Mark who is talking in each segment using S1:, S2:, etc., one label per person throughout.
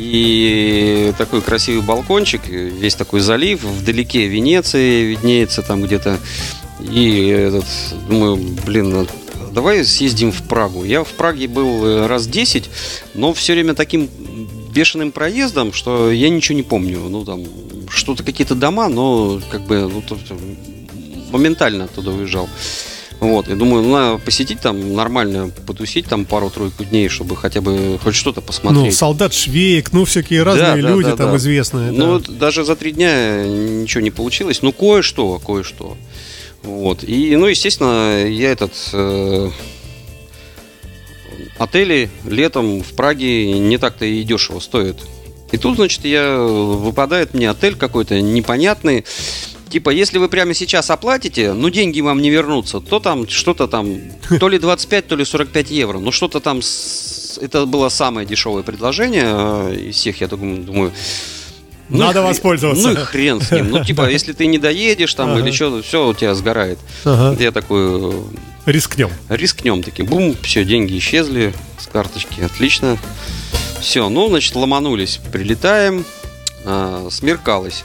S1: И такой красивый балкончик, весь такой залив, вдалеке Венеция виднеется там где-то. И этот, думаю, блин, ну, давай съездим в Прагу. Я в Праге был э, раз 10, но все время таким бешеным проездом, что я ничего не помню. Ну, там, что-то какие-то дома, но как бы ну, моментально оттуда уезжал. Вот, я думаю, ну, надо посетить там нормально, потусить там пару-тройку дней, чтобы хотя бы хоть что-то посмотреть.
S2: Ну, солдат Швейк, ну, всякие разные да, люди да, там да. известные.
S1: Ну, да. даже за три дня ничего не получилось, ну, кое-что, кое-что. Вот, и, ну, естественно, я этот... Э, отели летом в Праге не так-то и дешево стоят. И тут, значит, я выпадает мне отель какой-то непонятный. Типа, если вы прямо сейчас оплатите, ну деньги вам не вернутся, то там что-то там, то ли 25, то ли 45 евро. Ну что-то там, это было самое дешевое предложение э, из всех, я думаю,
S2: ну Надо хрен, воспользоваться.
S1: Ну и хрен с ним. Ну, типа, если ты не доедешь там ага. или что, все у тебя сгорает. Ага. Я такой... Э,
S2: рискнем.
S1: Рискнем. Такие, бум, все, деньги исчезли с карточки. Отлично. Все, ну, значит, ломанулись. Прилетаем. А, смеркалось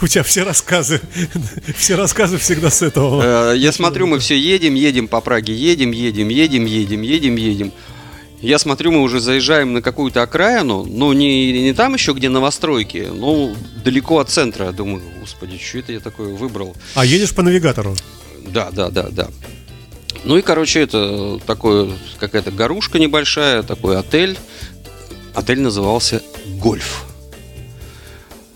S2: у тебя все рассказы, все рассказы всегда с этого.
S1: Э, я смотрю, мы все едем, едем по Праге, едем, едем, едем, едем, едем, едем. Я смотрю, мы уже заезжаем на какую-то окраину, ну не, не там еще, где новостройки, но далеко от центра. Думаю, господи, что это я такое выбрал?
S2: А едешь по навигатору?
S1: Да, да, да, да. Ну и, короче, это такое, какая-то горушка небольшая, такой отель. Отель назывался «Гольф».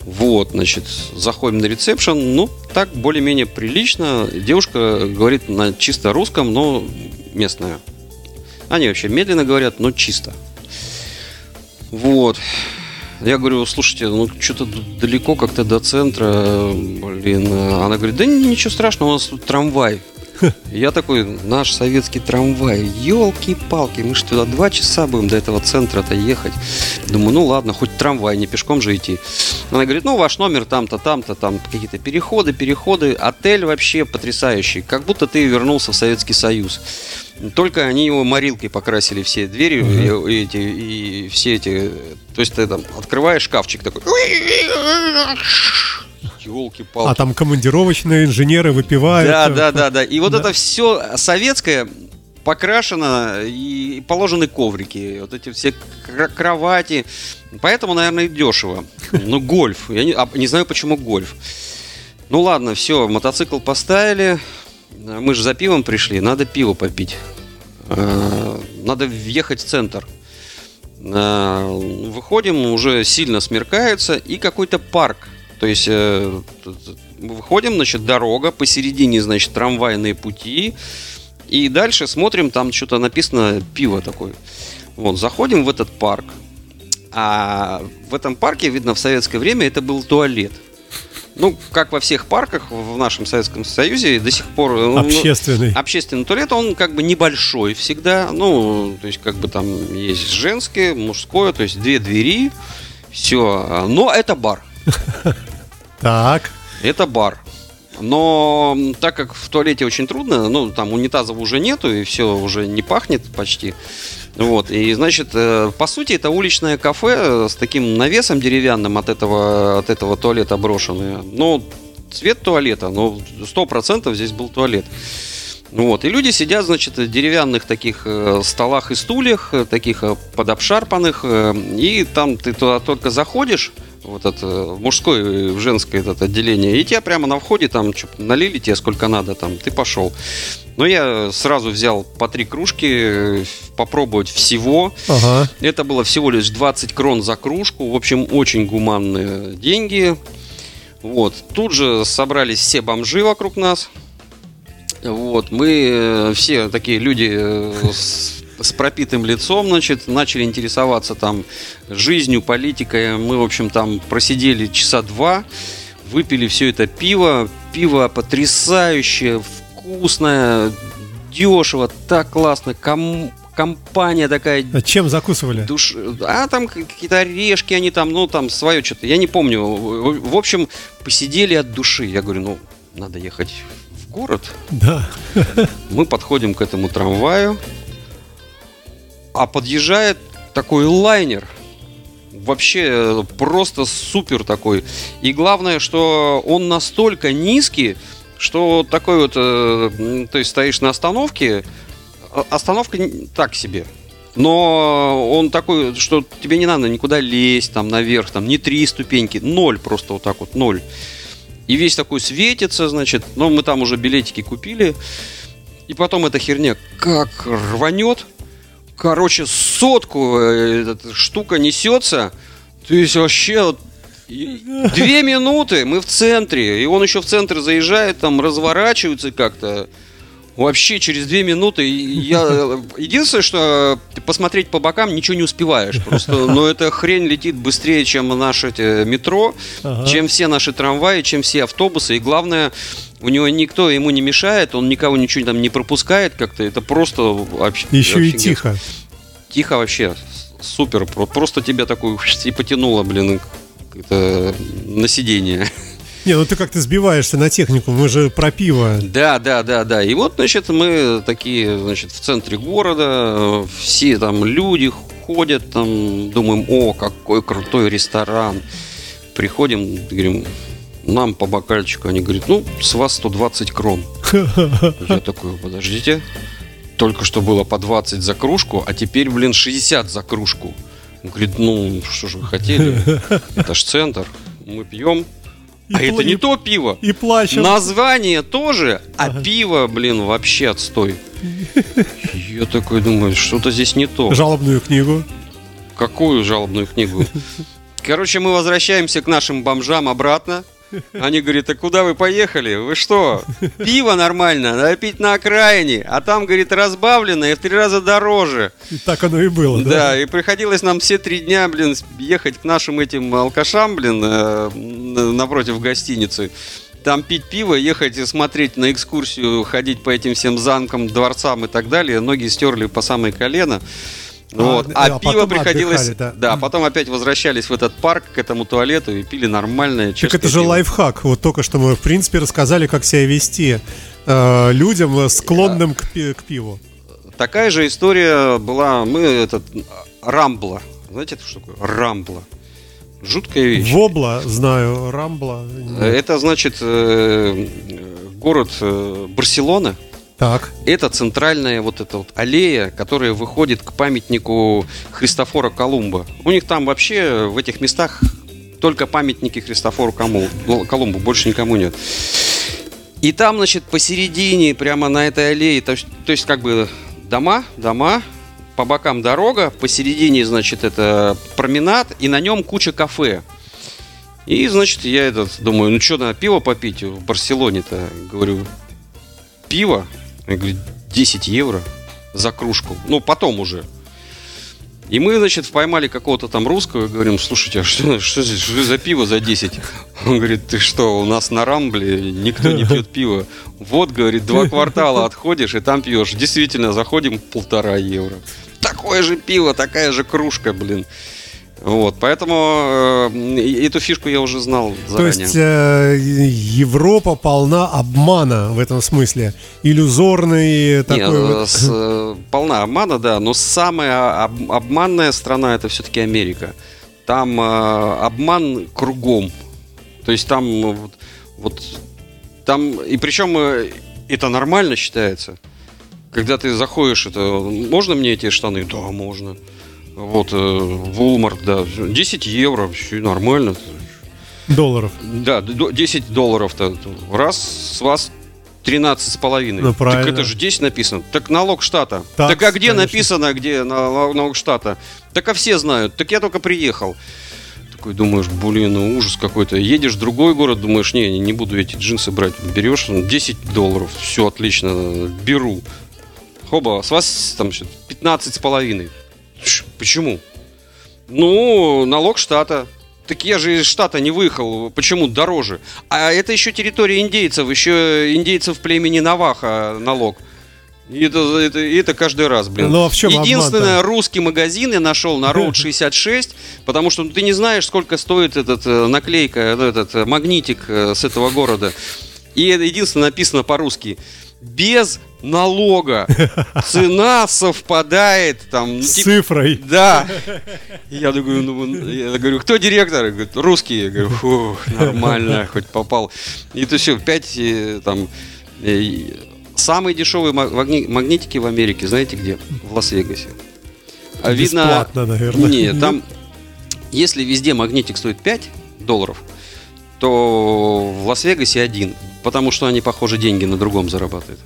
S1: Вот, значит, заходим на ресепшн, ну, так более-менее прилично. Девушка говорит на чисто русском, но местная. Они вообще медленно говорят, но чисто. Вот. Я говорю, слушайте, ну что-то далеко как-то до центра, блин. Она говорит, да ничего страшного, у нас тут трамвай. Я такой, наш советский трамвай, елки-палки, мы что, два часа будем до этого центра-то ехать? Думаю, ну ладно, хоть трамвай, не пешком же идти. Она говорит, ну ваш номер там-то, там-то, там какие-то переходы, переходы. Отель вообще потрясающий, как будто ты вернулся в Советский Союз. Только они его морилкой покрасили все двери угу. и, эти, и все эти... То есть ты там открываешь шкафчик такой
S2: елки-палки. А там командировочные инженеры выпивают.
S1: Да, да, да, да. И вот да. это все советское покрашено и положены коврики, вот эти все кровати. Поэтому, наверное, дешево. Ну, гольф. Я не, а, не знаю, почему гольф. Ну ладно, все, мотоцикл поставили. Мы же за пивом пришли, надо пиво попить. А, надо въехать в центр. А, выходим, уже сильно смеркается, и какой-то парк то есть э, выходим, значит, дорога, посередине, значит, трамвайные пути. И дальше смотрим, там что-то написано пиво такое. Вот, заходим в этот парк. А в этом парке, видно, в советское время это был туалет. Ну, как во всех парках в нашем Советском Союзе до сих пор...
S2: Ну, общественный.
S1: Ну, общественный туалет, он как бы небольшой всегда. Ну, то есть как бы там есть женское, мужское, то есть две двери. Все. Но это бар.
S2: Так.
S1: Это бар. Но так как в туалете очень трудно, ну, там унитазов уже нету, и все уже не пахнет почти. Вот, и, значит, э, по сути, это уличное кафе с таким навесом деревянным от этого, от этого туалета брошенное. Ну, цвет туалета, ну, сто процентов здесь был туалет. Вот, и люди сидят, значит, в деревянных таких э, столах и стульях, э, таких подобшарпанных, и там ты туда только заходишь, вот это в мужское и в женское это отделение. И тебя прямо на входе там налили тебе сколько надо, там ты пошел. Но я сразу взял по три кружки, попробовать всего. Ага. Это было всего лишь 20 крон за кружку. В общем, очень гуманные деньги. Вот. Тут же собрались все бомжи вокруг нас. Вот. Мы э, все такие люди э, с с пропитым лицом, значит, начали интересоваться там жизнью, политикой. Мы, в общем, там просидели часа два, выпили все это пиво. Пиво потрясающее, вкусное, дешево, так классно. Ком компания такая.
S2: А чем закусывали?
S1: Душ... А там какие-то орешки, они там, ну там свое что-то, я не помню. В общем, посидели от души. Я говорю, ну, надо ехать в город.
S2: Да.
S1: Мы подходим к этому трамваю, а подъезжает такой лайнер. Вообще э, просто супер такой. И главное, что он настолько низкий, что такой вот, э, то есть стоишь на остановке, а- остановка так себе. Но он такой, что тебе не надо никуда лезть, там наверх, там не три ступеньки, ноль просто вот так вот, ноль. И весь такой светится, значит, но мы там уже билетики купили. И потом эта херня как рванет. Короче, сотку э, эта штука несется. То есть вообще две минуты мы в центре. И он еще в центр заезжает, там разворачивается как-то. Вообще через две минуты и я единственное, что ты посмотреть по бокам ничего не успеваешь. Просто, но эта хрень летит быстрее, чем наше эти, метро,
S2: Ага.
S1: чем все наши трамваи, чем все автобусы. И главное, у него никто ему не мешает, он никого ничего там не пропускает как-то. Это просто вообще.
S2: Еще и
S1: офигеть.
S2: тихо.
S1: Тихо вообще. Супер. Про- Просто тебя такую и потянуло, блин, на сиденье.
S2: Не, ну ты как-то сбиваешься на технику, мы же про пиво.
S1: Да, да, да, да. И вот, значит, мы такие, значит, в центре города, все там люди ходят, там, думаем, о, какой крутой ресторан. Приходим, говорим, нам по бокальчику. Они говорят, ну, с вас 120 крон. Я такой, подождите, только что было по 20 за кружку, а теперь, блин, 60 за кружку. Он говорит, ну, что же вы хотели? Это ж центр. Мы пьем.
S2: И
S1: А это не
S2: и-
S1: то пиво.
S2: И плачем.
S1: Название тоже, а
S2: Ага.
S1: пиво, блин, вообще отстой. Я такой думаю, что-то здесь не то.
S2: Жалобную книгу.
S1: Какую жалобную книгу? Короче, мы возвращаемся к нашим бомжам обратно. Они говорят, а куда вы поехали? Вы что? Пиво нормально, надо пить на окраине. А там, говорит, разбавленное и в три раза дороже.
S2: И так оно и было, да?
S1: Да, и приходилось нам все три дня, блин, ехать к нашим этим алкашам, блин, э, напротив гостиницы. Там пить пиво, ехать и смотреть на экскурсию, ходить по этим всем замкам, дворцам и так далее. Ноги стерли по самое колено.
S2: А,
S1: Вот.
S2: а
S1: А, пиво
S2: потом
S1: приходилось...
S2: отдыхали, да.
S1: Да. потом опять возвращались в этот парк, к этому туалету и пили нормальное,
S2: Так
S1: чешское
S2: это же
S1: пиво.
S2: лайфхак. Вот только что мы, в принципе, рассказали, как себя вести э, людям, э, склонным к, к пиву.
S1: Такая же история была, мы этот, а, Рамбла. Знаете, это что такое? Рамбла. Жуткая вещь.
S2: Вобла, знаю, Рамбла. нет.
S1: Это значит э, э, город э, Барселона.
S2: Так,
S1: Это центральная вот эта вот аллея, которая выходит к памятнику Христофора Колумба. У них там вообще в этих местах только памятники Христофору Колумбу, больше никому нет. И там, значит, посередине, прямо на этой аллее, то то есть как бы дома, дома, по бокам дорога, посередине, значит, это променад, и на нем куча кафе. И, значит, я этот думаю, ну что, надо пиво попить в Барселоне-то? Говорю, пиво? Он говорит, 10 евро за кружку. Ну, потом уже. И мы, значит, поймали какого-то там русского и говорим, слушайте, а что, что что за пиво за 10? Он говорит, ты что, у нас на Рамбле никто не пьет пиво. Вот, говорит, два квартала отходишь и там пьешь. Действительно, заходим полтора евро. Такое же пиво, такая же кружка, блин. Вот, поэтому э, эту фишку я уже знал
S2: то
S1: заранее.
S2: есть э, Европа полна обмана в этом смысле. Иллюзорный такой
S1: Не,
S2: вот.
S1: э, с, э, полна обмана, да, но самая об- обманная страна это все-таки Америка. Там э, обман кругом. То есть там вот, вот там и причем э, это нормально считается. Когда ты заходишь, это можно мне эти штаны? Да, можно. Вот э, Walmart, да, 10 евро, все нормально.
S2: долларов.
S1: Да, д- 10 долларов-то. Раз с вас 13 с половиной.
S2: Ну,
S1: так
S2: правильно.
S1: это же 10 написано. Так налог штата.
S2: Такс,
S1: так а где
S2: конечно.
S1: написано, где на- налог штата? Так а все знают. Так я только приехал. Такой думаешь, блин, ну ужас какой-то. Едешь в другой город, думаешь, не, не, буду эти джинсы брать. Берешь ну, 10 долларов, все отлично, беру. Хоба, с вас там что, 15 с половиной. Почему? Ну, налог штата. Так я же из штата не выехал, почему дороже? А это еще территория индейцев, еще индейцев племени Наваха налог. И это, это, это каждый раз, блин.
S2: Ну, а в чем
S1: Единственное,
S2: обман-то?
S1: русский магазин я нашел на Road 66, потому что ну, ты не знаешь, сколько стоит этот э, наклейка, ну, этот э, магнитик э, с этого города. И единственное написано по-русски. Без налога. Цена совпадает там. ну,
S2: С
S1: типа-
S2: цифрой.
S1: Да. Я говорю, ну, я говорю, кто директор? Говорит, русский. Я говорю, фу, нормально, хоть попал. И то все, пять э, там... э, Самые дешевые ма- магни- магнитики в Америке, знаете где? В Лас-Вегасе. А видно...
S2: Бесплатно, наверное.
S1: Нет, там, если везде магнитик стоит 5 долларов, то в Лас-Вегасе один. Потому что они, похоже, деньги на другом зарабатывают.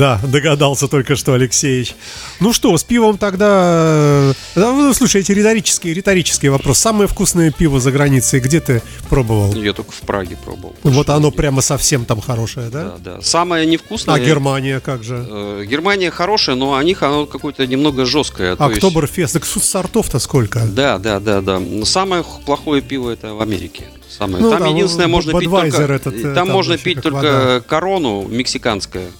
S2: Да, догадался только что, Алексеевич. Ну что, с пивом тогда... э, ну, слушайте, риторический, риторический вопрос. Самое вкусное пиво за границей где ты пробовал?
S1: Я только в Праге пробовал.
S2: Вот оно
S1: нигде.
S2: прямо совсем там хорошее, да?
S1: Да, да. Самое невкусное...
S2: А Германия как же?
S1: Э, Германия хорошая, но у них оно какое-то немного жесткое. есть-
S2: Октоберфест. Так с- сортов-то сколько?
S1: Да, да, да, да. Самое плохое пиво это в Америке. Самое.
S2: Ну
S1: там
S2: да,
S1: единственное
S2: ну,
S1: можно пить только.
S2: этот, э,
S1: там,
S2: там
S1: можно пить только
S2: вода.
S1: корону мексиканская.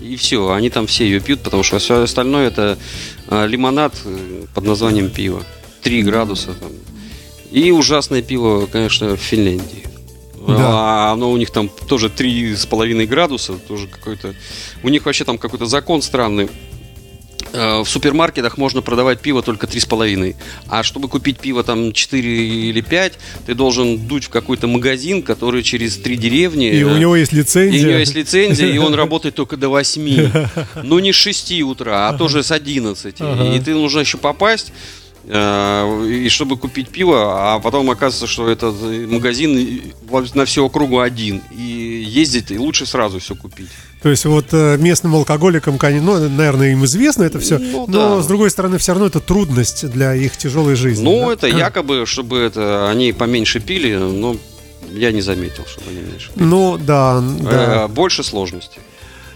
S1: И все, они там все ее пьют, потому что все остальное это э, лимонад э, под названием пиво. 3 градуса там. И ужасное пиво, конечно, в Финляндии.
S2: Да.
S1: А оно у них там тоже 3,5 градуса, тоже какой-то. У них вообще там какой-то закон странный. Э, В супермаркетах можно продавать пиво только 3,5. А чтобы купить пиво там 4 или 5, ты должен дуть в какой-то магазин, который через три деревни.
S2: И у
S1: э,
S2: него есть
S1: и
S2: лицензия.
S1: у него есть лицензия, и он работает только до 8. Ну, не с 6 утра, а тоже с 11.
S2: Ага.
S1: И ты нужно еще попасть, и чтобы купить пиво, а потом оказывается, что этот э, магазин на всю округу один. И ездить, и лучше сразу все купить.
S2: То есть вот э, местным алкоголикам, ну, наверное, им известно это все,
S1: Ну,
S2: но
S1: да.
S2: с другой стороны, все равно это трудность для их тяжелой жизни.
S1: Ну,
S2: да?
S1: это якобы, чтобы это они поменьше пили, но я не заметил, чтобы они меньше пили.
S2: Ну, да, да,
S1: Э, Больше сложностей.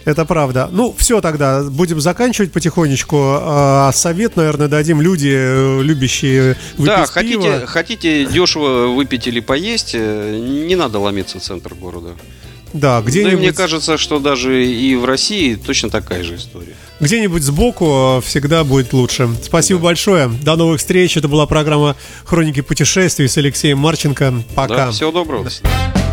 S2: Это правда. Ну, все тогда, будем заканчивать потихонечку. А совет, наверное, дадим люди, э, любящие выпить
S1: Да,
S2: пиво.
S1: хотите, хотите дешево выпить или поесть, э, не надо ломиться в центр города.
S2: Да,
S1: Да и
S2: где-нибудь,
S1: мне кажется, что даже и в России точно такая же история.
S2: где-нибудь сбоку э, всегда будет лучше. Спасибо большое. До новых встреч. Это была программа «Хроники путешествий» с Алексеем Марченко. Пока.
S1: Да, всего доброго. До свидания.